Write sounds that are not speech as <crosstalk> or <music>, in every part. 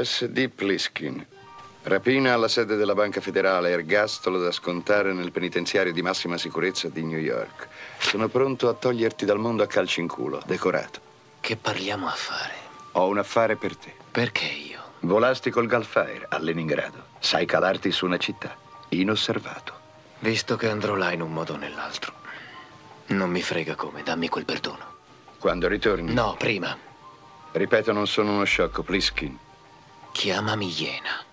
SD Pliskin. Rapina alla sede della Banca Federale, ergastolo da scontare nel penitenziario di massima sicurezza di New York. Sono pronto a toglierti dal mondo a calci in culo, decorato. Che parliamo a fare? Ho un affare per te. Perché io? Volasti col Galfire a Leningrado. Sai calarti su una città, inosservato. Visto che andrò là in un modo o nell'altro. Non mi frega come, dammi quel perdono. Quando ritorni? No, prima. Ripeto, non sono uno sciocco, Pliskin. Chiamami Iena.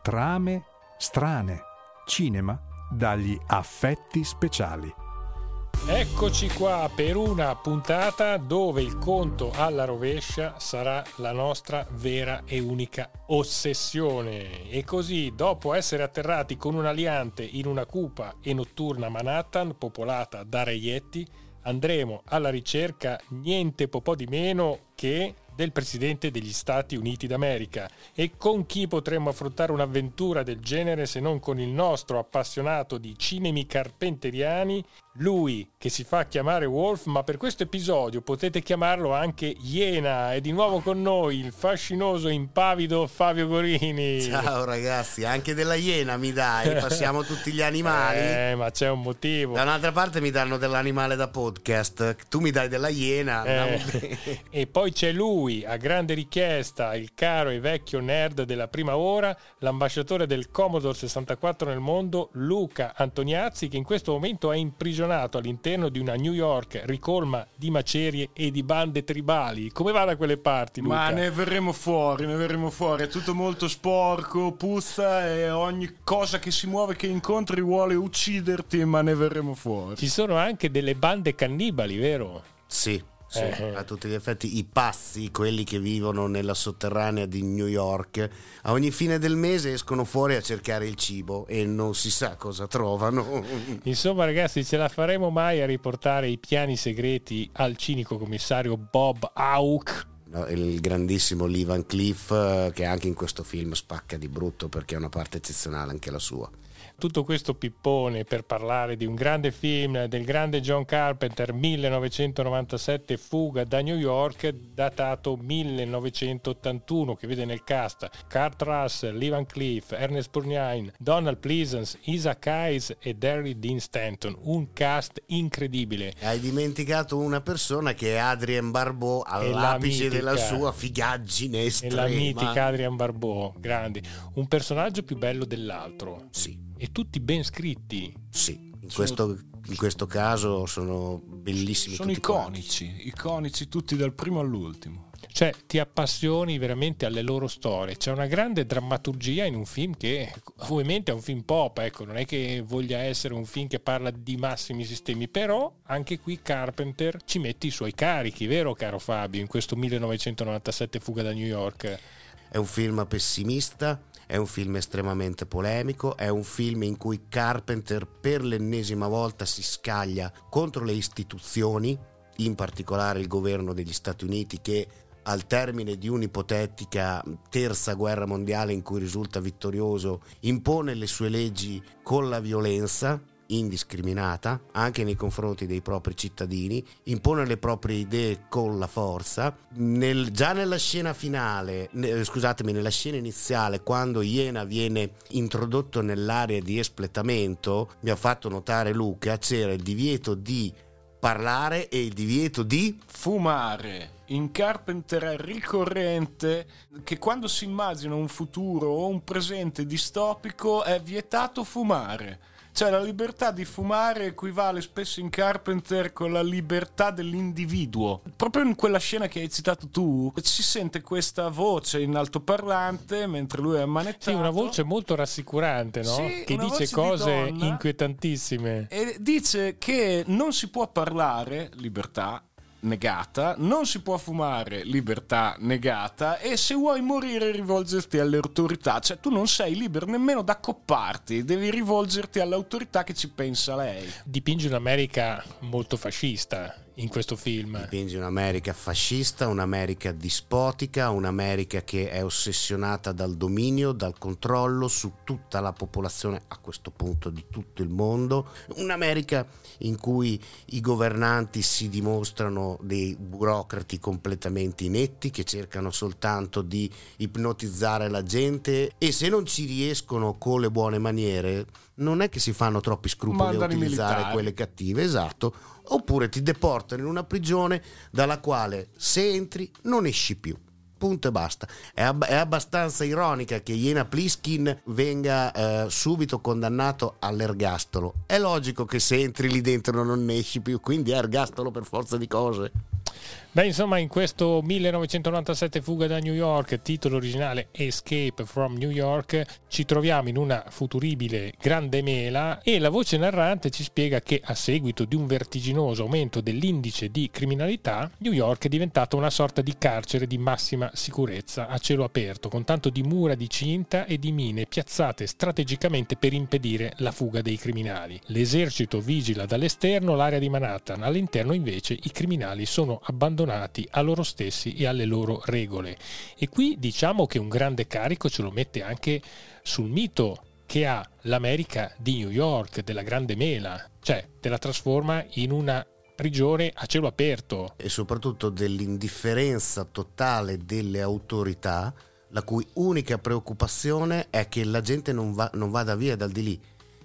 Trame strane. Cinema dagli affetti speciali. Eccoci qua per una puntata dove il conto alla rovescia sarà la nostra vera e unica ossessione. E così, dopo essere atterrati con un aliante in una cupa e notturna Manhattan popolata da reietti, andremo alla ricerca niente po' di meno che del Presidente degli Stati Uniti d'America. E con chi potremmo affrontare un'avventura del genere se non con il nostro appassionato di cinemi carpenteriani, lui che si fa chiamare Wolf, ma per questo episodio potete chiamarlo anche Iena. È di nuovo con noi il fascinoso impavido Fabio Gorini. Ciao ragazzi, anche della Iena mi dai, <laughs> passiamo tutti gli animali. Eh, ma c'è un motivo. Da un'altra parte mi danno dell'animale da podcast, tu mi dai della Iena. Eh, e poi c'è lui, a grande richiesta, il caro e vecchio nerd della prima ora, l'ambasciatore del Commodore 64 nel mondo, Luca Antoniazzi, che in questo momento è imprigionato all'interno di una New York ricolma di macerie e di bande tribali. Come va da quelle parti, Luca? Ma ne verremo fuori, ne verremo fuori. È tutto molto sporco, puzza e ogni cosa che si muove, che incontri vuole ucciderti, ma ne verremo fuori. Ci sono anche delle bande cannibali, vero? Sì. Sì, Eh. a tutti gli effetti i pazzi, quelli che vivono nella sotterranea di New York, a ogni fine del mese escono fuori a cercare il cibo e non si sa cosa trovano. <laughs> Insomma, ragazzi, ce la faremo mai a riportare i piani segreti al cinico commissario Bob Hawke? No, Il grandissimo Lee Van Cleef, eh, che anche in questo film spacca di brutto perché è una parte eccezionale anche la sua. Tutto questo pippone per parlare di un grande film del grande John Carpenter 1997 Fuga da New York datato 1981 che vede nel cast Kurt Russell, Lee Van Cleef, Ernest Borgnine, Donald Pleasance, Isaac Hayes e Derry Dean Stanton. Un cast incredibile. Hai dimenticato una persona che è Adrien Barbeau la all'apice mitica. della sua figaggine e estrema. la mitica Adrian Barbeau grandi un personaggio più bello dell'altro. Sì, e tutti ben scritti sì. In questo, in questo caso sono bellissimi Sono tutti quanti. iconici, iconici tutti dal primo all'ultimo. Cioè, ti appassioni veramente alle loro storie. C'è una grande drammaturgia in un film che ovviamente è un film pop, ecco, non è che voglia essere un film che parla di massimi sistemi, però anche qui Carpenter ci mette i suoi carichi, vero caro Fabio, in questo 1997 Fuga da New York. È un film pessimista, è un film estremamente polemico, è un film in cui Carpenter per l'ennesima volta si scaglia contro le istituzioni, in particolare il governo degli Stati Uniti che al termine di un'ipotetica terza guerra mondiale in cui risulta vittorioso impone le sue leggi con la violenza indiscriminata anche nei confronti dei propri cittadini, impone le proprie idee con la forza. Nel- già nella scena finale, ne- scusatemi, nella scena iniziale, quando Iena viene introdotto nell'area di espletamento, mi ha fatto notare Luca, c'era il divieto di parlare e il divieto di Fumare. In Carpenter è ricorrente che quando si immagina un futuro o un presente distopico è vietato fumare. Cioè la libertà di fumare equivale spesso in Carpenter con la libertà dell'individuo. Proprio in quella scena che hai citato tu si sente questa voce in altoparlante mentre lui è ammanettato. Sì, una voce molto rassicurante, no? Sì, che dice di cose donna. inquietantissime. E dice che non si può parlare, libertà negata, non si può fumare, libertà negata, e se vuoi morire rivolgerti alle autorità, cioè tu non sei libero nemmeno da copparti, devi rivolgerti all'autorità che ci pensa lei. Dipinge un'America molto fascista in questo film. Dipinge un'America fascista, un'America dispotica, un'America che è ossessionata dal dominio, dal controllo su tutta la popolazione a questo punto di tutto il mondo, un'America in cui i governanti si dimostrano dei burocrati completamente inetti che cercano soltanto di ipnotizzare la gente. E se non ci riescono con le buone maniere non è che si fanno troppi scrupoli a Mandano utilizzare quelle cattive, esatto, oppure ti deportano in una prigione dalla quale se entri non esci più. Punto e basta. È, ab- è abbastanza ironica che Iena Pliskin venga eh, subito condannato all'ergastolo. È logico che se entri lì dentro non esci più, quindi è ergastolo per forza di cose. Beh, insomma, in questo 1997 Fuga da New York, titolo originale Escape from New York, ci troviamo in una futuribile grande mela e la voce narrante ci spiega che a seguito di un vertiginoso aumento dell'indice di criminalità, New York è diventata una sorta di carcere di massima sicurezza a cielo aperto, con tanto di mura di cinta e di mine piazzate strategicamente per impedire la fuga dei criminali. L'esercito vigila dall'esterno l'area di Manhattan, all'interno invece i criminali sono abbandonati a loro stessi e alle loro regole. E qui diciamo che un grande carico ce lo mette anche sul mito che ha l'America di New York, della grande mela, cioè te la trasforma in una prigione a cielo aperto. E soprattutto dell'indifferenza totale delle autorità, la cui unica preoccupazione è che la gente non, va- non vada via dal di lì.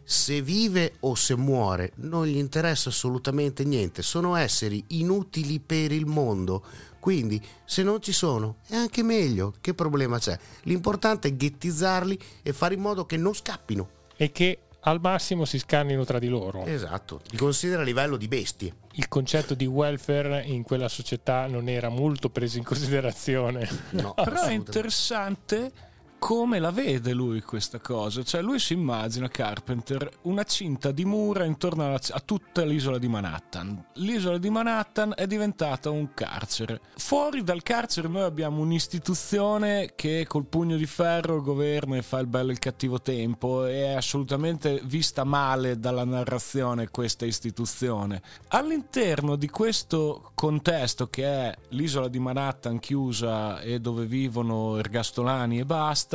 Se vive o se muore non gli interessa assolutamente niente, sono esseri inutili per il mondo. Quindi se non ci sono è anche meglio, che problema c'è? L'importante è ghettizzarli e fare in modo che non scappino. E che al massimo si scannino tra di loro. Esatto, li considera a livello di bestie. Il concetto di welfare in quella società non era molto preso in considerazione. No, Però è interessante come la vede lui questa cosa. Cioè, lui si immagina Carpenter una cinta di mura intorno alla- a tutta l'isola di Manhattan. L'isola di Manhattan è diventata un carcere. Fuori dal carcere noi abbiamo un'istituzione che col pugno di ferro governa e fa il bello e il cattivo tempo. e È assolutamente vista male dalla narrazione questa istituzione. All'interno di questo contesto che è l'isola di Manhattan chiusa e dove vivono ergastolani e basta,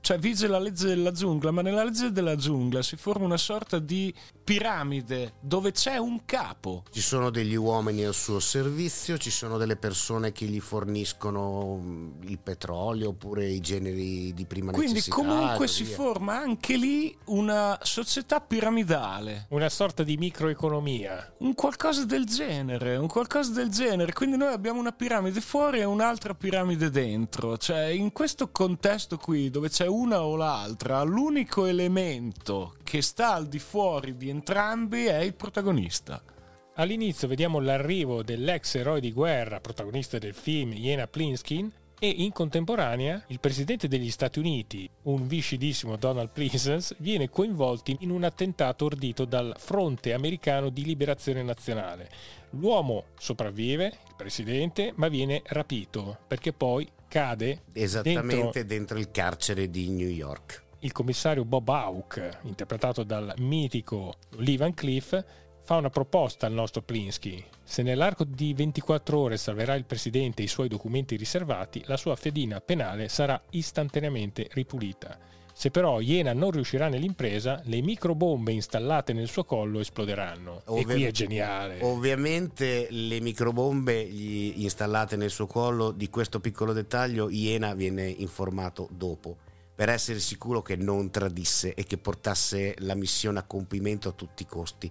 cioè vige la legge della giungla, ma nella legge della giungla si forma una sorta di piramide dove c'è un capo. Ci sono degli uomini al suo servizio, ci sono delle persone che gli forniscono mm, il petrolio oppure i generi di prima Quindi necessità. comunque e si forma anche lì una società piramidale. Una sorta di microeconomia. Un qualcosa del genere, un qualcosa del genere. Quindi noi abbiamo una piramide fuori e un'altra piramide dentro. Cioè, in questo contesto qui, dove c'è una o l'altra, l'unico elemento che sta al di fuori di entrambi è il protagonista. All'inizio vediamo l'arrivo dell'ex eroe di guerra, protagonista del film Jena Plinskin, e in contemporanea il presidente degli Stati Uniti, un viscidissimo Donald Pleasence, viene coinvolto in un attentato ordito dal Fronte Americano di Liberazione Nazionale. L'uomo sopravvive, il presidente, ma viene rapito perché poi cade Esattamente dentro... il carcere di New York. il commissario Bob Hawke, interpretato dal mitico Lee Van Cleef, fa una proposta al nostro Plinsky. Se nell'arco di 24 ore salverà il presidente e i suoi documenti riservati, la sua fedina penale sarà istantaneamente ripulita. Se però Iena non riuscirà nell'impresa, le microbombe installate nel suo collo esploderanno. e Ovvia- qui è geniale. Ovviamente le microbombe installate nel suo collo, di questo piccolo dettaglio Iena viene informato dopo, per essere sicuro che non tradisse e che portasse la missione a compimento a tutti i costi.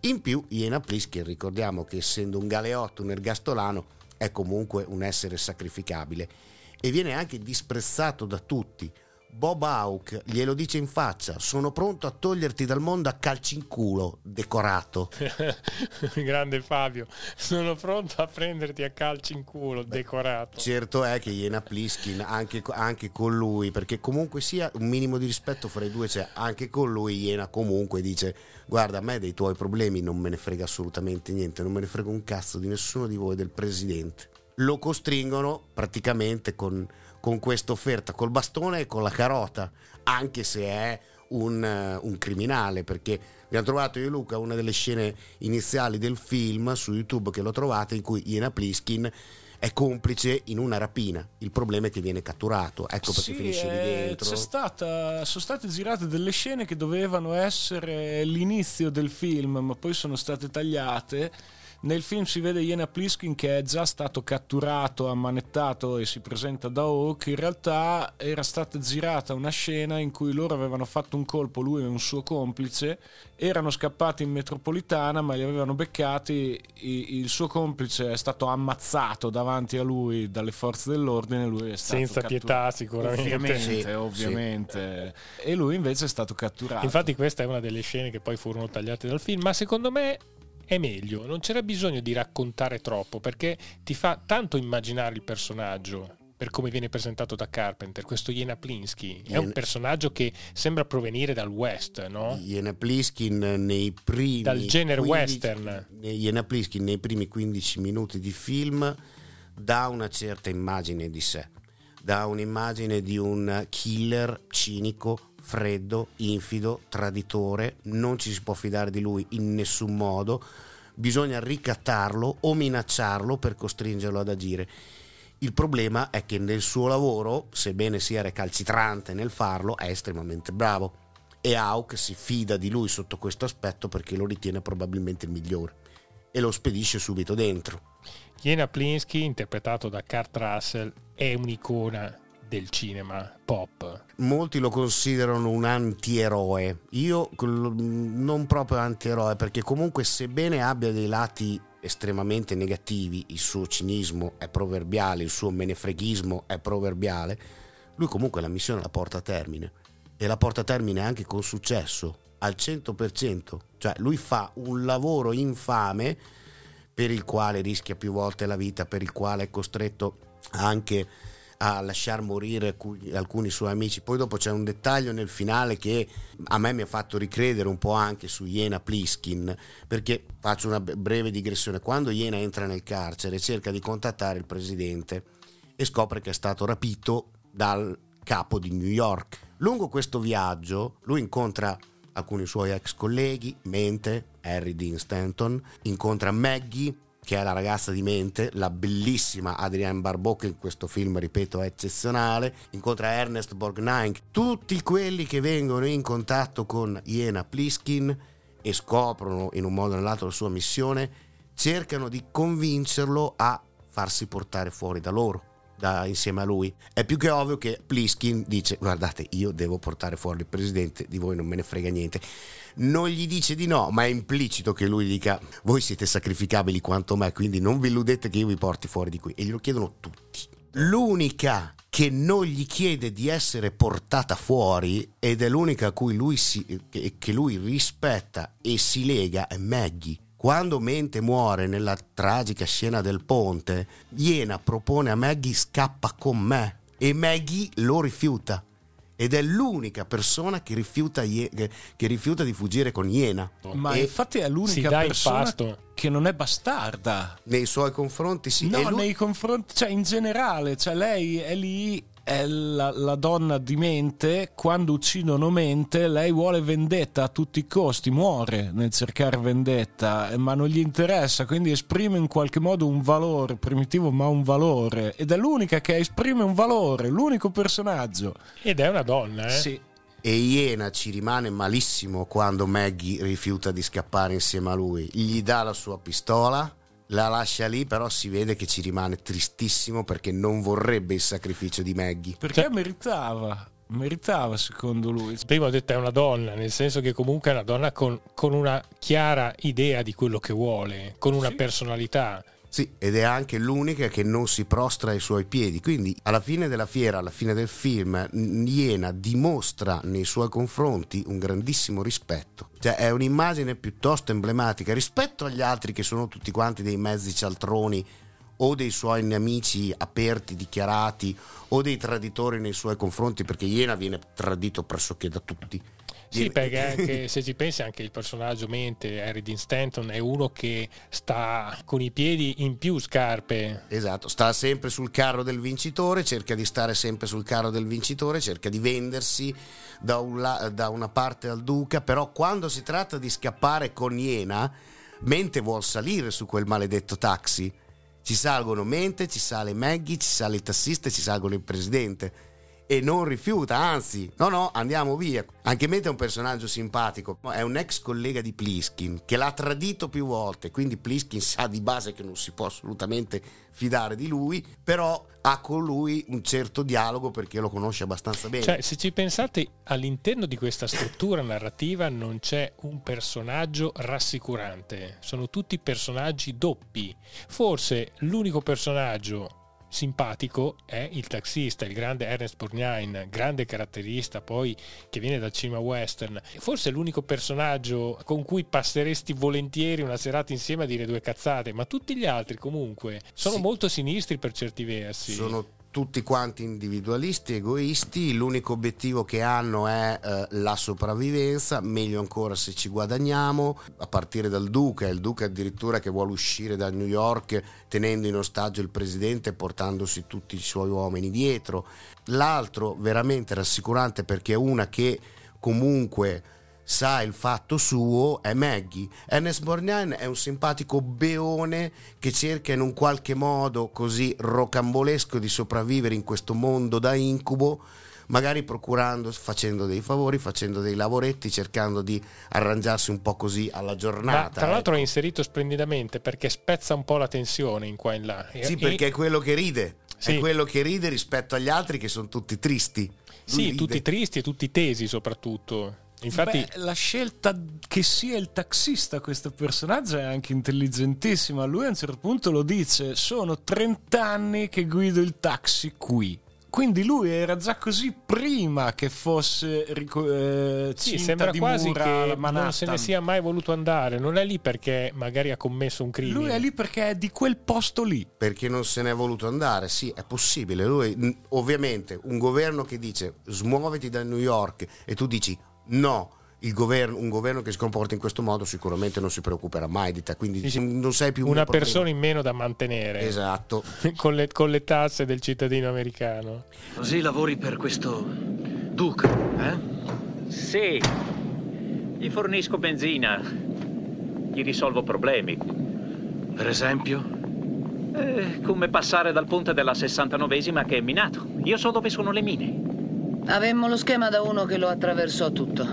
In più Iena Pliskin, ricordiamo che essendo un galeotto, un ergastolano, è comunque un essere sacrificabile e viene anche disprezzato da tutti. Bob Hawke glielo dice in faccia: Sono pronto a toglierti dal mondo a calci in culo, decorato. <laughs> Grande Fabio, sono pronto a prenderti a calci in culo, decorato. Certo è che Iena Pliskin, anche, anche con lui, perché comunque sia un minimo di rispetto fra i due c'è, anche con lui Iena comunque dice guarda a me dei tuoi problemi non me ne frega assolutamente niente, non me ne frega un cazzo di nessuno di voi, del presidente. Lo costringono praticamente con, con questa offerta, col bastone e con la carota, anche se è un, eh, un criminale perché abbiamo trovato io e Luca una delle scene iniziali del film su YouTube che l'ho trovata in cui Iena Pliskin è complice in una rapina. Il problema è che viene catturato, ecco perché Sì, finisce lì eh, dentro. c'è stata- sono state girate delle scene che dovevano essere l'inizio del film, ma poi sono state tagliate. Nel film si vede Iena Pliskin che è già stato catturato, ammanettato e si presenta da Hawk. In realtà era stata girata una scena in cui loro avevano fatto un colpo, lui e un suo complice, erano scappati in metropolitana ma li avevano beccati. Il suo complice è stato ammazzato davanti a lui dalle forze dell'ordine. Lui è stato Senza catturato. pietà, sicuramente. Ovviamente, Sì, ovviamente. E lui invece è stato catturato. Infatti, questa è una delle scene che poi furono tagliate dal film. Ma secondo me è meglio. Non c'era bisogno di raccontare troppo perché ti fa tanto immaginare il personaggio. Per come viene presentato da Carpenter, questo Jena Plinsky è un Jena- personaggio che sembra provenire dal West, no? Iena Pliskin nei primi Dal genere 15 western. Iena Pliskin nei primi 15 minuti di film dà una certa immagine di sé, dà un'immagine di un killer cinico, freddo, infido, traditore, non ci si può fidare di lui in nessun modo, bisogna ricattarlo o minacciarlo per costringerlo ad agire. Il problema è che nel suo lavoro, sebbene sia recalcitrante nel farlo, è estremamente bravo e Hawk si fida di lui sotto questo aspetto perché lo ritiene probabilmente il migliore e lo spedisce subito dentro. Jena Plinsky, interpretato da Kurt Russell, è un'icona del cinema pop. Molti lo considerano un antieroe, io non proprio antieroe perché comunque sebbene abbia dei lati estremamente negativi, il suo cinismo è proverbiale, il suo menefreghismo è proverbiale, lui comunque la missione la porta a termine. E la porta a termine anche con successo, al 100%, cioè lui fa un lavoro infame per il quale rischia più volte la vita, per il quale è costretto anche a lasciar morire alcuni, suoi amici. Poi dopo c'è un dettaglio nel finale che a me mi ha fatto ricredere un po' anche su Iena Pliskin, perché faccio una breve digressione. Quando Iena entra nel carcere cerca di contattare il presidente e scopre che è stato rapito dal capo di New York. Lungo questo viaggio lui incontra alcuni suoi ex colleghi, Mente, Harry Dean Stanton, incontra Maggie, che è la ragazza di Mente, la bellissima Adrienne Barbeau, che in questo film, ripeto, è eccezionale, incontra Ernest Borgnine, tutti quelli che vengono in contatto con Iena Pliskin e scoprono in un modo o nell'altro la sua missione, cercano di convincerlo a farsi portare fuori da loro. Da- insieme a lui. È più che ovvio che Pliskin dice guardate io devo portare fuori il presidente di voi non me ne frega niente. Non gli dice di no ma è implicito che lui dica voi siete sacrificabili quanto me quindi non vi illudete che io vi porti fuori di qui. E glielo chiedono tutti. L'unica che non gli chiede di essere portata fuori ed è l'unica a cui lui si, che, lui rispetta e si lega è Maggie quando Mente muore nella tragica scena del ponte, Iena propone a Maggie scappa con me e Maggie lo rifiuta. Ed è l'unica persona che rifiuta, che- rifiuta di fuggire con Iena. Ma E infatti è l'unica persona che non è bastarda. nei suoi confronti sì. No, lui- nei confronti, cioè in generale, cioè lei è lì, la, la donna di mente, quando uccidono mente, lei vuole vendetta a tutti i costi, muore nel cercare vendetta, ma non gli interessa, quindi esprime in qualche modo un valore, primitivo ma un valore, ed è l'unica che esprime un valore, l'unico personaggio. Ed è una donna, eh? Sì. E Iena ci rimane malissimo quando Maggie rifiuta di scappare insieme a lui. Gli dà la sua pistola, la lascia lì, però si vede che ci rimane tristissimo perché non vorrebbe il sacrificio di Maggie. Perché Cioè- meritava, meritava secondo lui. Prima ho detto è una donna, nel senso che comunque è una donna con, con una chiara idea di quello che vuole, con una Sì. personalità. Sì, ed è anche l'unica che non si prostra ai suoi piedi. Quindi, alla fine della fiera, alla fine del film, Iena dimostra nei suoi confronti un grandissimo rispetto. Cioè, è un'immagine piuttosto emblematica rispetto agli altri che sono tutti quanti dei mezzi cialtroni o dei suoi nemici aperti, dichiarati, o dei traditori nei suoi confronti, perché Iena viene tradito pressoché da tutti. Sì, perché <laughs> anche, se ci pensi anche il personaggio mente, Harry Dean Stanton, è uno che sta con i piedi in più scarpe. Esatto, sta sempre sul carro del vincitore, cerca di stare sempre sul carro del vincitore, cerca di vendersi da, un la- da una parte al duca, però quando si tratta di scappare con Iena, mente vuol salire su quel maledetto taxi. Ci salgono Mente, ci sale Maggie, ci sale il tassista e ci salgono il presidente e non rifiuta, anzi, no, no, andiamo via. Anche Mete è un personaggio simpatico, è un ex collega di Pliskin che l'ha tradito più volte, quindi Pliskin sa di base che non si può assolutamente fidare di lui, però ha con lui un certo dialogo perché lo conosce abbastanza bene. Cioè, se ci pensate, all'interno di questa struttura narrativa non c'è un personaggio rassicurante, sono tutti personaggi doppi. Forse l'unico personaggio simpatico è il taxista, il grande Ernest Borgnine, grande caratterista poi che viene dal cinema western. Forse è l'unico personaggio con cui passeresti volentieri una serata insieme a dire due cazzate, ma tutti gli altri comunque sono Sì. molto sinistri per certi versi. Sono tutti quanti individualisti, egoisti, l'unico obiettivo che hanno è eh, la sopravvivenza, meglio ancora se ci guadagniamo, a partire dal duca, il duca addirittura che vuole uscire da New York tenendo in ostaggio il presidente e portandosi tutti i suoi uomini dietro. L'altro veramente rassicurante perché è una che comunque sa il fatto suo è Maggie. Ernest Borgnine è un simpatico beone che cerca in un qualche modo così rocambolesco di sopravvivere in questo mondo da incubo, magari procurando, facendo dei favori, facendo dei lavoretti, cercando di arrangiarsi un po' così alla Ma giornata. tra l'altro è ecco. inserito splendidamente perché spezza un po' la tensione in qua e in là. Sì, e- perché è quello che ride. Sì. È quello che ride rispetto agli altri che sono tutti tristi. Lui Sì, ride. tutti tristi e tutti tesi soprattutto. Infatti, Beh, la scelta che sia il taxista questo personaggio è anche intelligentissima. Lui a un certo punto lo dice: Sono 30 anni che guido il taxi qui. Quindi lui era già così prima che fosse eh, sì, sembra di quasi mura che non se ne sia mai voluto andare. Non è lì perché magari ha commesso un crimine. Lui è lì perché è di quel posto lì. perché non se n'è voluto andare. Sì, è possibile. Lui, ovviamente, un governo che dice smuoviti da New York e tu dici no. Il governo, un governo che si comporta in questo modo sicuramente non si preoccuperà mai di te, quindi Sì, sì. non sei più un Una problema. persona in meno da mantenere Esatto. <laughs> con, le, con le tasse del cittadino americano. Così lavori per questo duca, eh? Sì, gli fornisco benzina, gli risolvo problemi. Per esempio? Eh, come passare dal ponte della 69esima che è minato. Io so dove sono le mine. Avemmo lo schema da uno che lo attraversò tutto.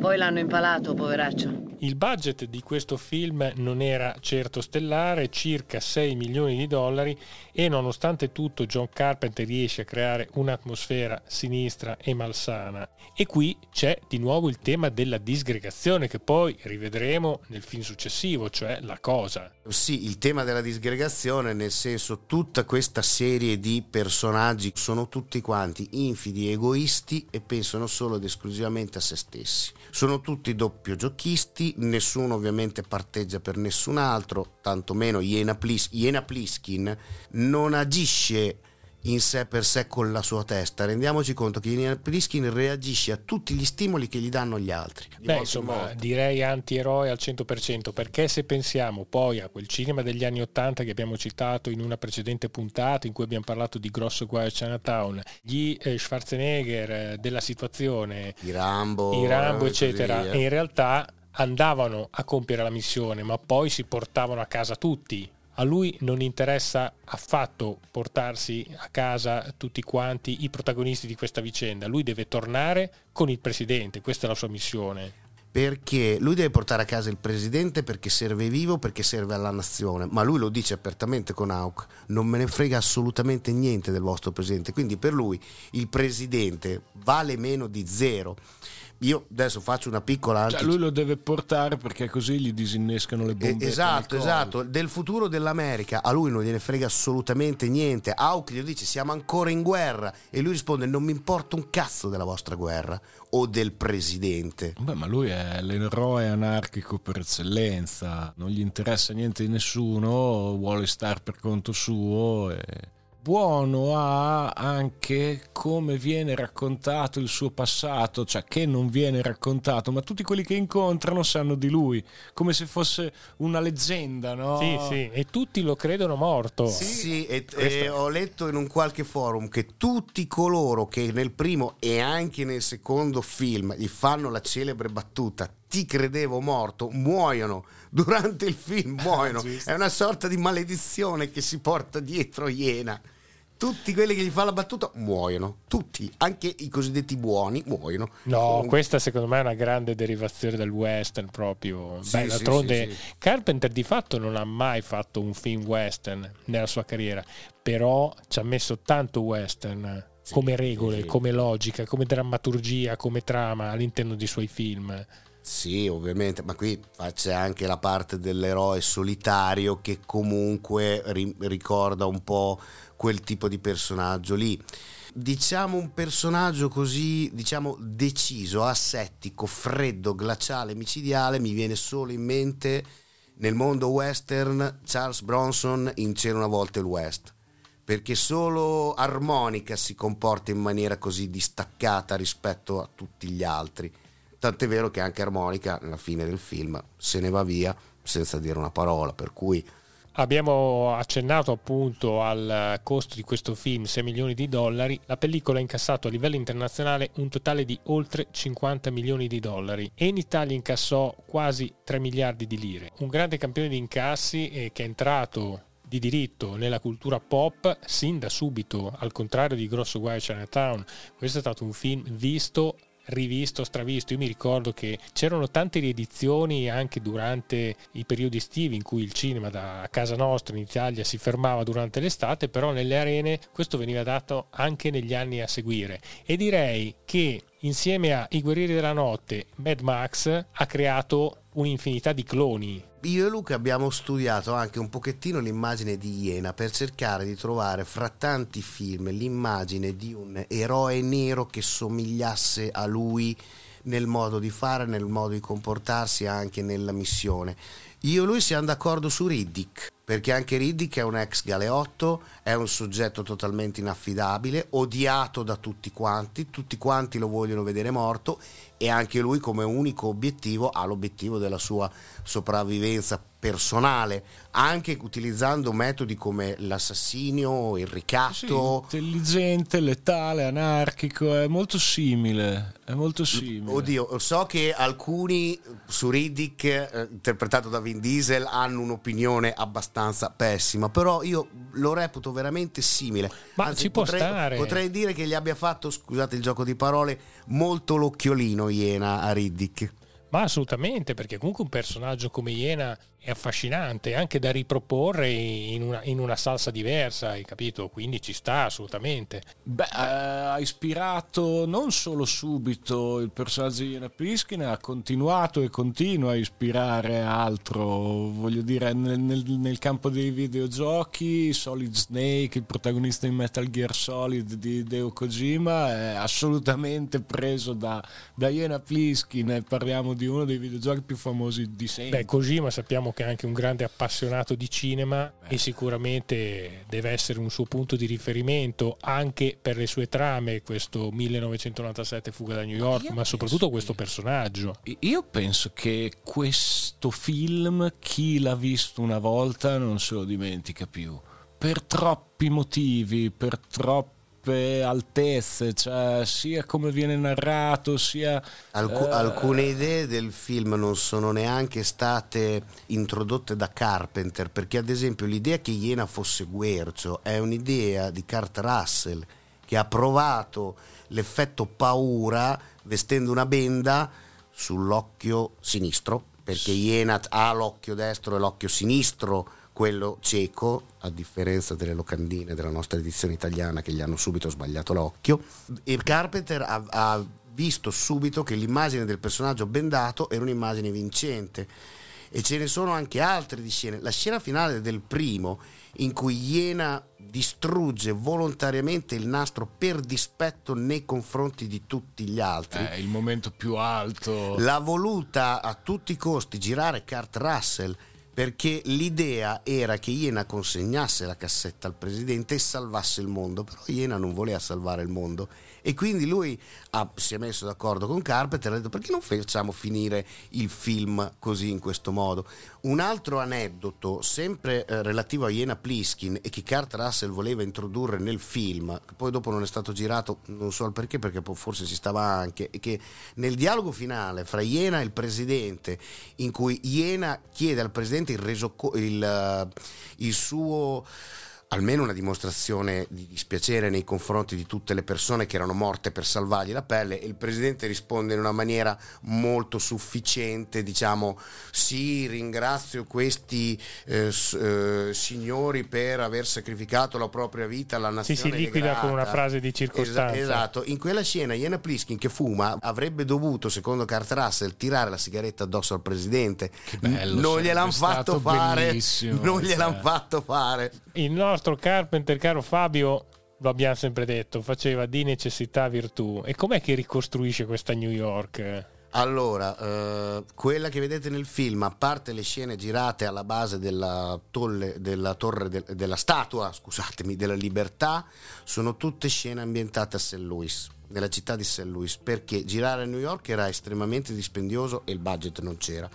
Poi l'hanno impalato, poveraccio. Il budget di questo film non era certo stellare, circa 6 milioni di dollari e nonostante tutto John Carpenter riesce a creare un'atmosfera sinistra e malsana. E qui c'è di nuovo il tema della disgregazione che poi rivedremo nel film successivo, cioè la cosa. Sì, il tema della disgregazione, nel senso tutta questa serie di personaggi sono tutti quanti infidi, egoisti e pensano solo ed esclusivamente a se stessi. Sono tutti doppio giochisti, nessuno ovviamente parteggia per nessun altro, tantomeno Iena, Plis- Iena Pliskin non agisce in sé per sé con la sua testa. Rendiamoci conto che Iena Pliskin reagisce a tutti gli stimoli che gli danno gli altri. Di Beh, in insomma, direi antieroe al 100%, perché se pensiamo poi a quel cinema degli anni 80 che abbiamo citato in una precedente puntata in cui abbiamo parlato di Grosso Guaio Chinatown, gli eh, Schwarzenegger eh, della situazione, I Rambo, i Rambo, eccetera, e in realtà andavano a compiere la missione, ma poi si portavano a casa tutti. A lui non interessa affatto portarsi a casa tutti quanti i protagonisti di questa vicenda, lui deve tornare con il presidente, questa è la sua missione. perché lui deve portare a casa il presidente perché serve vivo, perché serve alla nazione, ma lui lo dice apertamente con Hawk, non me ne frega assolutamente niente del vostro presidente, quindi per lui il presidente vale meno di zero. Io adesso faccio una piccola Cioè, anti- lui lo deve portare perché così gli disinnescano le Eh, bombe. esatto, esatto, del futuro dell'America a lui non gliene frega assolutamente niente. Hawk gli dice siamo ancora in guerra e lui risponde non mi importa un cazzo della vostra guerra o del presidente. Beh, ma lui è l'eroe anarchico per eccellenza, non gli interessa niente di nessuno, vuole star per conto suo e buono ha anche come viene raccontato il suo passato, cioè che non viene raccontato, ma tutti quelli che incontrano sanno di lui, come se fosse una leggenda, no? Sì, sì, e tutti lo credono morto. Sì, sì e, e ho letto in un qualche forum che tutti coloro che nel primo e anche nel secondo film gli fanno la celebre battuta ti credevo morto, muoiono <laughs> durante il film, muoiono. È una sorta di maledizione che si porta dietro Iena tutti quelli che gli fa la battuta muoiono, tutti, anche i cosiddetti buoni muoiono. No, questa secondo me è una grande derivazione del western proprio. Sì, Beh, d'altronde sì, sì, Carpenter di fatto non ha mai fatto un film western nella sua carriera, però ci ha messo tanto western come regole, come logica, come drammaturgia, come trama all'interno dei suoi film. Sì, ovviamente, ma qui c'è anche la parte dell'eroe solitario che comunque ri- ricorda un po' quel tipo di personaggio lì. Diciamo un personaggio così, diciamo, deciso, asettico, freddo, glaciale, micidiale, mi viene solo in mente nel mondo western Charles Bronson in C'era una volta il West perché solo Armonica si comporta in maniera così distaccata rispetto a tutti gli altri. Tant'è vero che anche Armonica, alla fine del film, se ne va via senza dire una parola, per cui Abbiamo accennato appunto al costo di questo film, 6 milioni di dollari. La pellicola ha incassato a livello internazionale un totale di oltre 50 milioni di dollari e in Italia incassò quasi 3 miliardi di lire. Un grande campione di incassi eh, che è entrato di diritto nella cultura pop sin da subito, al contrario di Grosso Guai Chinatown. Questo è stato un film visto rivisto, stravisto. Io mi ricordo che c'erano tante riedizioni anche durante i periodi estivi in cui il cinema da casa nostra in Italia si fermava durante l'estate, però nelle arene questo veniva dato anche negli anni a seguire. E direi che insieme a I Guerrieri della Notte, Mad Max ha creato un'infinità di cloni. Io e Luca abbiamo studiato anche un pochettino l'immagine di Iena per cercare di trovare fra tanti film l'immagine di un eroe nero che somigliasse a lui nel modo di fare, nel modo di comportarsi, anche nella missione. Io e lui siamo d'accordo su Riddick, perché anche Riddick è un ex galeotto, è un soggetto totalmente inaffidabile, odiato da tutti quanti, tutti quanti lo vogliono vedere morto e anche lui come unico obiettivo ha l'obiettivo della sua sopravvivenza personale, anche utilizzando metodi come l'assassinio, il ricatto. Sì, intelligente, letale, anarchico, è molto simile. È molto simile. Oddio, so che alcuni su Riddick, eh, interpretato da Vin Diesel, hanno un'opinione abbastanza pessima, però io lo reputo veramente simile. Ma Anzi, ci può potrei, stare. Potrei dire che gli abbia fatto, scusate il gioco di parole, molto l'occhiolino Iena a Riddick. Ma assolutamente, perché comunque un personaggio come Iena è affascinante, anche da riproporre in una, in una, salsa diversa, hai capito? Quindi ci sta assolutamente. Beh, eh, ha ispirato non solo subito il personaggio di Iena Pliskin, ha continuato e continua a ispirare altro, voglio dire, nel, nel, nel, campo dei videogiochi, Solid Snake, il protagonista in Metal Gear Solid di Deo Kojima, è assolutamente preso da, da Iena Pliskin e parliamo di uno dei videogiochi più famosi di sempre. Beh, Kojima sappiamo che è anche un grande appassionato di cinema Beh. e sicuramente deve essere un suo punto di riferimento anche per le sue trame, questo 1997 Fuga da New York, io ma soprattutto questo personaggio. Io penso che questo film, chi l'ha visto una volta non se lo dimentica più. Per troppi motivi, per troppi troppe altezze, cioè sia come viene narrato, sia... Alcu- eh... Alcune idee del film non sono neanche state introdotte da Carpenter, perché ad esempio l'idea che Iena fosse Guercio è un'idea di Kurt Russell, che ha provato l'effetto paura vestendo una benda sull'occhio sinistro, perché Iena ha l'occhio destro e l'occhio sinistro quello cieco, a differenza delle locandine della nostra edizione italiana che gli hanno subito sbagliato l'occhio. E Carpenter ha, ha visto subito che l'immagine del personaggio bendato era un'immagine vincente. E ce ne sono anche altre di scene. La scena finale del primo, in cui Iena distrugge volontariamente il nastro per dispetto nei confronti di tutti gli altri. È il momento più alto. L'ha voluta a tutti i costi girare Kurt Russell perché l'idea era che Iena consegnasse la cassetta al presidente e salvasse il mondo, però Iena non voleva salvare il mondo e quindi lui ha, si è messo d'accordo con Carpenter e ha detto perché non facciamo finire il film così in questo modo. Un altro aneddoto, sempre eh, relativo a Iena Pliskin e che Kurt Russell voleva introdurre nel film, che poi dopo non è stato girato, non so il perché, perché forse si stava anche, che nel dialogo finale fra Iena e il presidente, in cui Iena chiede al presidente il, reso, il, eh, il suo almeno una dimostrazione di dispiacere nei confronti di tutte le persone che erano morte per salvargli la pelle e il presidente risponde in una maniera molto sufficiente, diciamo sì, ringrazio questi eh, eh, signori per aver sacrificato la propria vita alla nazione. Sì, si liquida con una frase di circostanza. esatto, in quella scena Iena Pliskin che fuma avrebbe dovuto, secondo Kurt Russell, tirare la sigaretta addosso al presidente. Che bello, non gliel'hanno fatto fare. bellissimo, Non gliel'hanno cioè. fatto fare. Il nostro Carpenter, caro Fabio, lo abbiamo sempre detto, faceva di necessità virtù. E com'è che ricostruisce questa New York? Allora, eh, quella che vedete nel film, a parte le scene girate alla base della, tolle, della torre de- della statua, scusatemi, della libertà, sono tutte scene ambientate a St. Louis, nella città di St. Louis, perché girare a New York era estremamente dispendioso e il budget non c'era.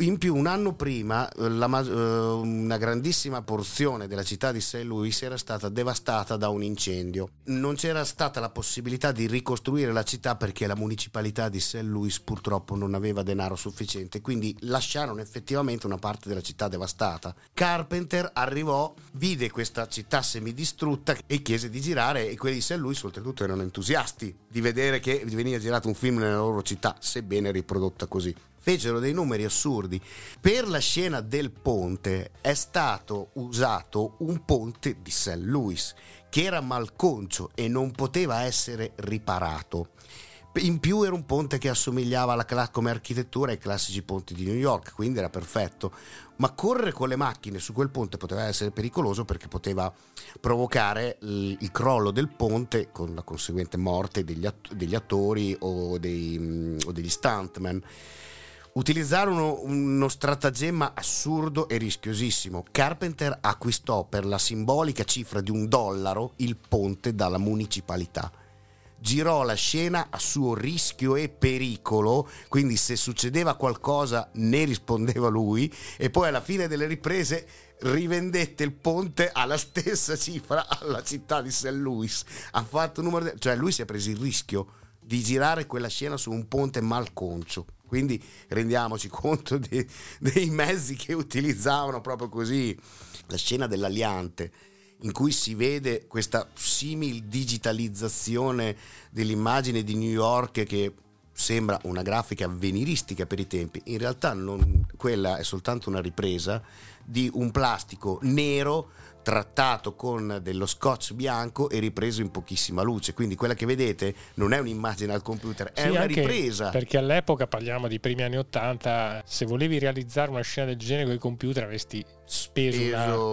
In più, un anno prima, eh, la eh, una grandissima porzione della città di St. Louis era stata devastata da un incendio. Non c'era stata la possibilità di ricostruire la città perché la municipalità di St. Louis purtroppo non aveva denaro sufficiente, quindi lasciarono effettivamente una parte della città devastata. Carpenter arrivò, vide questa città semidistrutta e chiese di girare e quelli di St. Louis oltretutto erano entusiasti di vedere che veniva girato un film nella loro città, sebbene riprodotta così fecero dei numeri assurdi. Per la scena del ponte è stato usato un ponte di St. Louis che era malconcio e non poteva essere riparato. In più era un ponte che assomigliava alla, come architettura ai classici ponti di New York, quindi era perfetto. Ma correre con le macchine su quel ponte poteva essere pericoloso perché poteva provocare il, crollo del ponte con la conseguente morte degli attori o, dei, mm, o degli stuntman utilizzarono uno stratagemma assurdo e rischiosissimo. Carpenter acquistò per la simbolica cifra di un dollaro il ponte dalla municipalità. Girò la scena a suo rischio e pericolo, quindi se succedeva qualcosa ne rispondeva lui e poi alla fine delle riprese rivendette il ponte alla stessa cifra alla città di St. Louis. Ha fatto numero, de- cioè lui si è preso il rischio di girare quella scena su un ponte malconcio. Quindi rendiamoci <laughs> conto de- dei mezzi che utilizzavano proprio così. La scena dell'aliante in cui si vede questa simil digitalizzazione dell'immagine di New York che sembra una grafica avveniristica per i tempi. In realtà non, quella è soltanto una ripresa di un plastico nero trattato con dello scotch bianco e ripreso in pochissima luce. Quindi quella che vedete non è un'immagine al computer, è Sì, una ripresa. Perché all'epoca parliamo di primi anni 80, se volevi realizzare una scena del genere con i computer avresti speso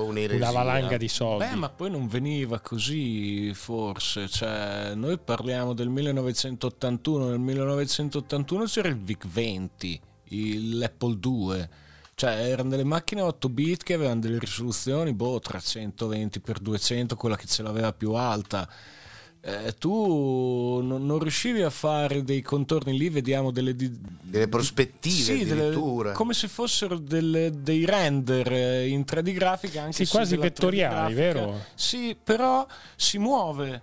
una, una valanga di soldi. Beh, ma poi non veniva così, forse. Cioè, noi parliamo del 1981. Nel 1981 c'era il VIC 20, il- l'Apple II. Cioè, erano delle macchine 8 bit che avevano delle risoluzioni, boh, 320x200, quella che ce l'aveva più alta. Eh, tu non, non riuscivi a fare dei contorni lì, vediamo delle, di- delle prospettive sì, delle- addirittura. come se fossero delle- dei render eh, in 3D grafica anche Sì, quasi della 3D vettoriali, vero? Sì, però si muove.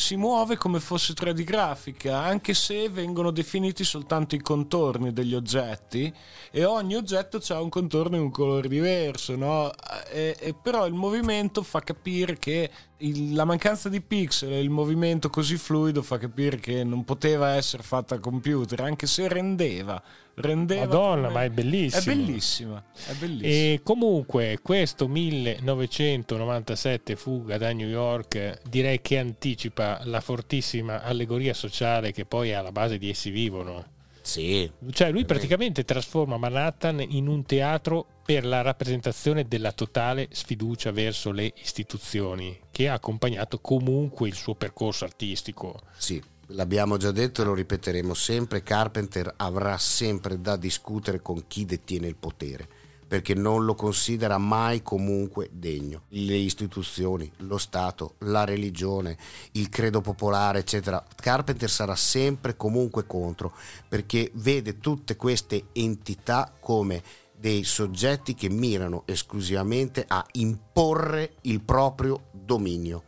Si muove come fosse 3D grafica, anche se vengono definiti soltanto i contorni degli oggetti e ogni oggetto ha un contorno in un colore diverso, no? E- e però il movimento fa capire che il- la mancanza di pixel e il movimento così fluido fa capire che non poteva essere fatta a computer, anche se rendeva. Rendeva Madonna, come- ma è bellissimo. È bellissima, è bellissima. E comunque questo 1997 fuga da New York direi che anticipa la fortissima allegoria sociale che poi è alla base di essi vivono. Sì. Cioè lui praticamente trasforma Manhattan in un teatro per la rappresentazione della totale sfiducia verso le istituzioni che ha accompagnato comunque il suo percorso artistico. Sì, l'abbiamo già detto e lo ripeteremo sempre, Carpenter avrà sempre da discutere con chi detiene il potere, perché non lo considera mai comunque degno. Le istituzioni, lo Stato, la religione, il credo popolare, eccetera. Carpenter sarà sempre comunque contro perché vede tutte queste entità come dei soggetti che mirano esclusivamente a imporre il proprio dominio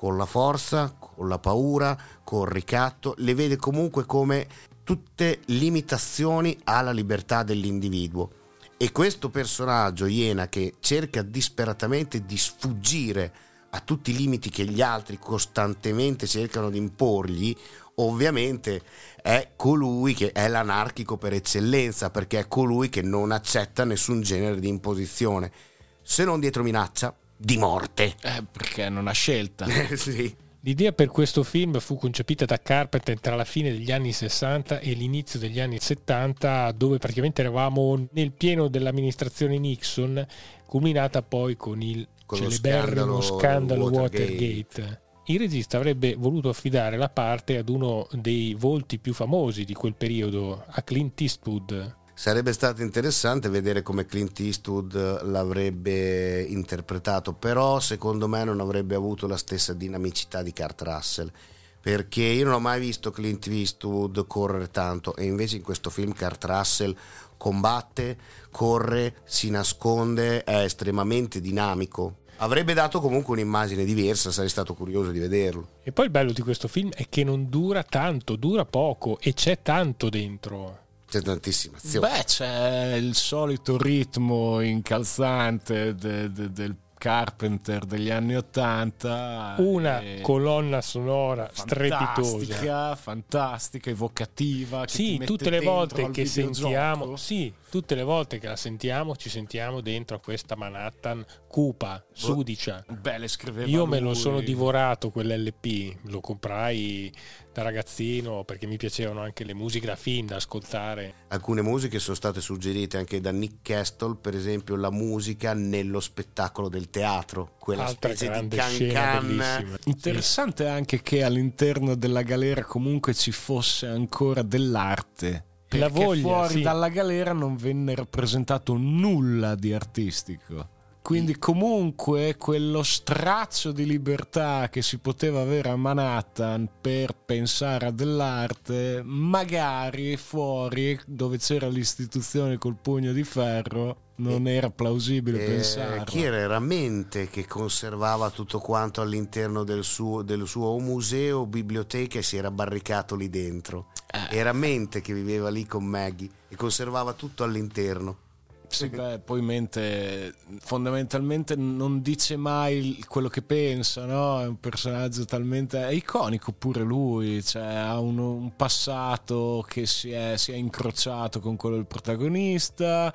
con la forza, con la paura, con il ricatto, le vede comunque come tutte limitazioni alla libertà dell'individuo. E questo personaggio, Iena, che cerca disperatamente di sfuggire a tutti i limiti che gli altri costantemente cercano di imporgli, ovviamente è colui che è l'anarchico per eccellenza, perché è colui che non accetta nessun genere di imposizione, se non dietro minaccia di morte. Eh, perché non ha scelta. <laughs> sì. L'idea per questo film fu concepita da Carpenter tra la fine degli anni 60 e l'inizio degli anni 70, dove praticamente eravamo nel pieno dell'amministrazione Nixon, culminata poi con il Con celeberrimo scandalo scandalo Watergate. Watergate. Il regista avrebbe voluto affidare la parte ad uno dei volti più famosi di quel periodo, a Clint Eastwood. Sarebbe stato interessante vedere come Clint Eastwood l'avrebbe interpretato, però secondo me non avrebbe avuto la stessa dinamicità di Kurt Russell, perché io non ho mai visto Clint Eastwood correre tanto e invece in questo film Kurt Russell combatte, corre, si nasconde, è estremamente dinamico. Avrebbe dato comunque un'immagine diversa, sarei stato curioso di vederlo. E poi il bello di questo film è che non dura tanto, dura poco e c'è tanto dentro. C'è tantissima azione. Beh, c'è il solito ritmo incalzante de- de- del Carpenter degli anni Ottanta. Una colonna sonora strepitosa. fantastica, fantastica, evocativa. Che ti Sì, mette tutte le volte che videogioco. sentiamo, sì, tutte le volte che la sentiamo, ci sentiamo dentro a questa Manhattan cupa, sudicia. Beh, le scriveva Io me lo lui. sono divorato quell'LP, lo comprai da ragazzino perché mi piacevano anche le musiche da film da ascoltare. Alcune musiche sono state suggerite anche da Nick Castle, per esempio la musica nello spettacolo del teatro, quella Altra specie di grande scena can-can. bellissima. Interessante anche che all'interno della galera comunque ci fosse ancora dell'arte. Perché voglia, fuori sì. dalla galera non venne rappresentato nulla di artistico. Quindi comunque quello strazio di libertà che si poteva avere a Manhattan per pensare a dell'arte, magari fuori dove c'era l'istituzione col pugno di ferro, non era plausibile Eh, pensare. chi era? Era Mente che conservava tutto quanto all'interno del suo, del suo museo, biblioteca e si era barricato lì dentro. Eh. Era Mente che viveva lì con Maggie e conservava tutto all'interno. Sì, beh, poi mente fondamentalmente non dice mai quello che pensa, no? È un personaggio talmente è iconico pure lui, cioè ha un, un passato che si è, si è incrociato con quello del protagonista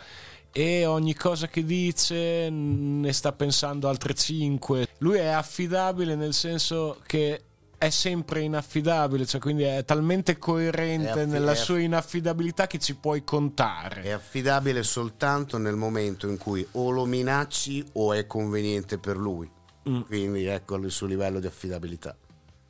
e ogni cosa che dice ne sta pensando altre cinque. Lui è affidabile nel senso che è sempre inaffidabile, cioè quindi è talmente È coerente affi- nella è- sua inaffidabilità che ci puoi contare. È affidabile soltanto nel momento in cui o lo minacci o è conveniente per lui. Mm. Quindi ecco il suo livello di affidabilità.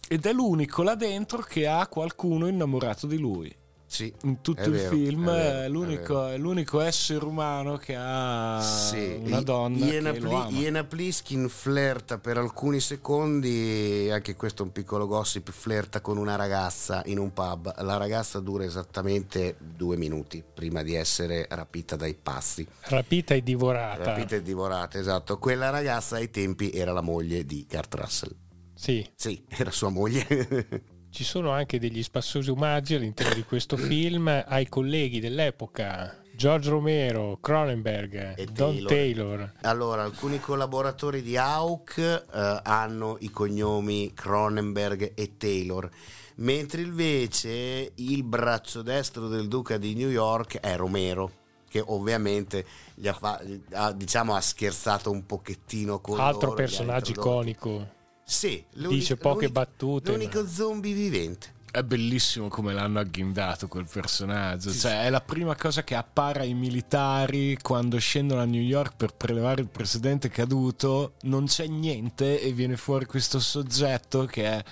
Ed è l'unico là dentro che ha qualcuno innamorato di lui. Sì, In tutto il vero, film è vero, è l'unico, è l'unico essere umano che ha Sì, una donna Iena, che Pli-. Iena Pliskin flirta per alcuni secondi, anche questo è un piccolo gossip, flirta con una ragazza in un pub. La ragazza dura esattamente due minuti prima di essere rapita dai pazzi. Rapita e divorata. Rapita e divorata, esatto. Quella ragazza ai tempi era la moglie di Kurt Russell. Sì, Sì, era sua moglie. <laughs> ci sono anche degli spassosi omaggi all'interno di questo <coughs> film ai colleghi dell'epoca. George Romero, Cronenberg, E Don Taylor. Taylor. Allora, alcuni collaboratori di Hawk eh, hanno i cognomi Cronenberg e Taylor, mentre invece il braccio destro del duca di New York è Romero, che ovviamente gli ha, diciamo, ha scherzato un pochettino con Altro loro, personaggio iconico. Sì, Dice poche battute, L'unico zombie vivente. È bellissimo come l'hanno agghindato quel personaggio. Cioè, è la prima cosa che appare ai militari quando scendono a New York per prelevare il presidente caduto. Non c'è niente e viene fuori questo soggetto che è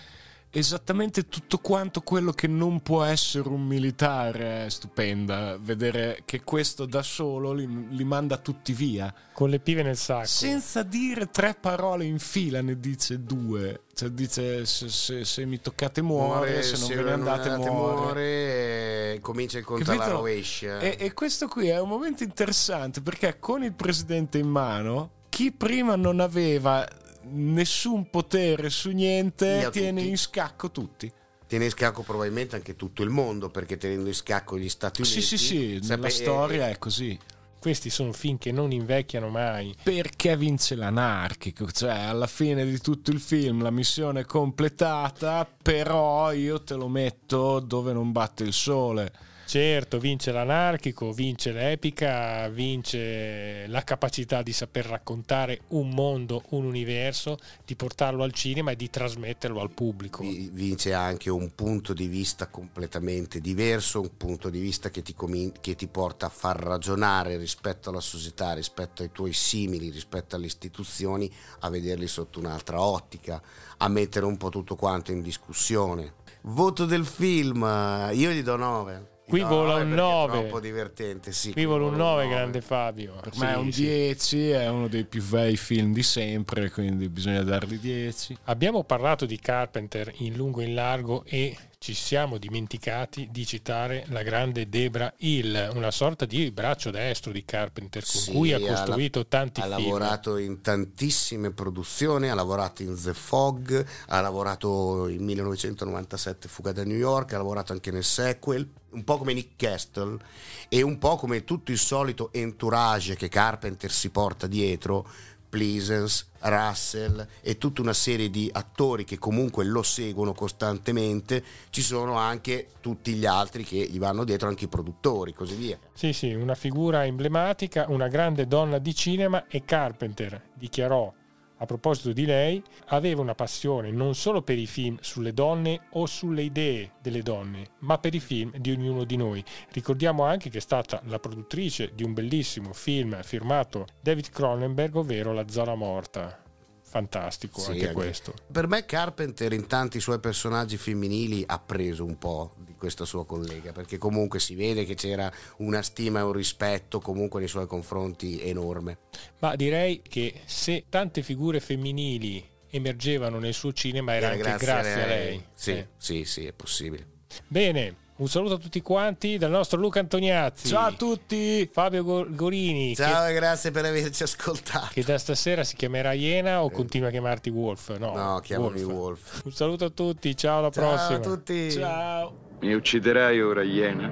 esattamente tutto quanto quello che non può essere un militare. È stupenda vedere che questo da solo li, li manda tutti via. Con le pive nel sacco. Senza dire tre parole in fila, ne dice due. Cioè dice se, se- se mi toccate muore, se non ve ne andate, muore. muore, comincia il conto alla Capito? rovescia. E, e questo qui è un momento interessante perché con il presidente in mano, chi prima non aveva nessun potere su niente, tiene tutti. in scacco tutti. Tiene in scacco probabilmente anche tutto il mondo, perché tenendo in scacco gli Stati Uniti... Sì, sì, sì, sape- nella storia è così. Questi sono film che non invecchiano mai. Perché vince l'anarchico? Cioè, alla fine di tutto il film la missione è completata, però io te lo metto dove non batte il sole. Certo, vince l'anarchico, vince l'epica, vince la capacità di saper raccontare un mondo, un universo, di portarlo al cinema e di trasmetterlo al pubblico. Vi- vince anche un punto di vista completamente diverso, un punto di vista che ti, comin- che ti porta a far ragionare rispetto alla società, rispetto ai tuoi simili, rispetto alle istituzioni, a vederli sotto un'altra ottica, a mettere un po' tutto quanto in discussione. Voto del film, io gli do 9. Qui vola un 9. È troppo divertente, sì. Qui vuole un 9, nove. grande Fabio. Per me è un Sì, sì. 10, è uno dei più bei film di sempre, quindi bisogna dargli 10. Abbiamo parlato di Carpenter in lungo e in largo e ci siamo dimenticati di citare la grande Debra Hill, una sorta di braccio destro di Carpenter con Sì, cui ha ha la- costruito tanti ha film. lavorato in tantissime produzioni, ha lavorato in The Fog, ha lavorato in 1997 Fuga da New York, ha lavorato anche nel sequel, un po' come Nick Castle e un po' come tutto il solito entourage che Carpenter si porta dietro, Pleasance, Russell e tutta una serie di attori che comunque lo seguono costantemente, ci sono anche tutti gli altri che gli vanno dietro, anche i produttori, così via. Sì, sì, una figura emblematica, una grande donna di cinema e Carpenter dichiarò a proposito di lei, aveva una passione non solo per i film sulle donne o sulle idee delle donne, ma per i film di ognuno di noi. Ricordiamo anche che è stata la produttrice di un bellissimo film firmato David Cronenberg, ovvero La zona morta. Fantastico Sì, anche anche- questo. Per me Carpenter in tanti suoi personaggi femminili ha preso un po' di questa sua collega, perché comunque si vede che c'era una stima e un rispetto comunque nei suoi confronti enorme. Ma direi che se tante figure femminili emergevano nel suo cinema era, anche grazie, a lei. Sì, Eh. sì, sì, è possibile. Bene, un saluto a tutti quanti dal nostro Luca Antoniazzi. Ciao a tutti! Fabio Go- Gorini, Ciao che, e grazie per averci ascoltato. che da stasera si chiamerà Iena o continua a chiamarti Wolf? No, No, chiamami Wolf. Un saluto a tutti, ciao alla Ciao prossima. a tutti. Ciao! Mi ucciderai ora, Iena?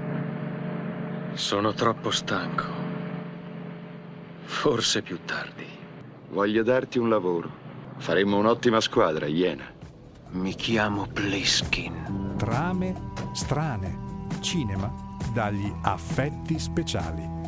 Sono troppo stanco. Forse più tardi. Voglio darti un lavoro. Faremmo un'ottima squadra, Iena. Mi chiamo Pliskin. Trame strane. Cinema dagli affetti speciali.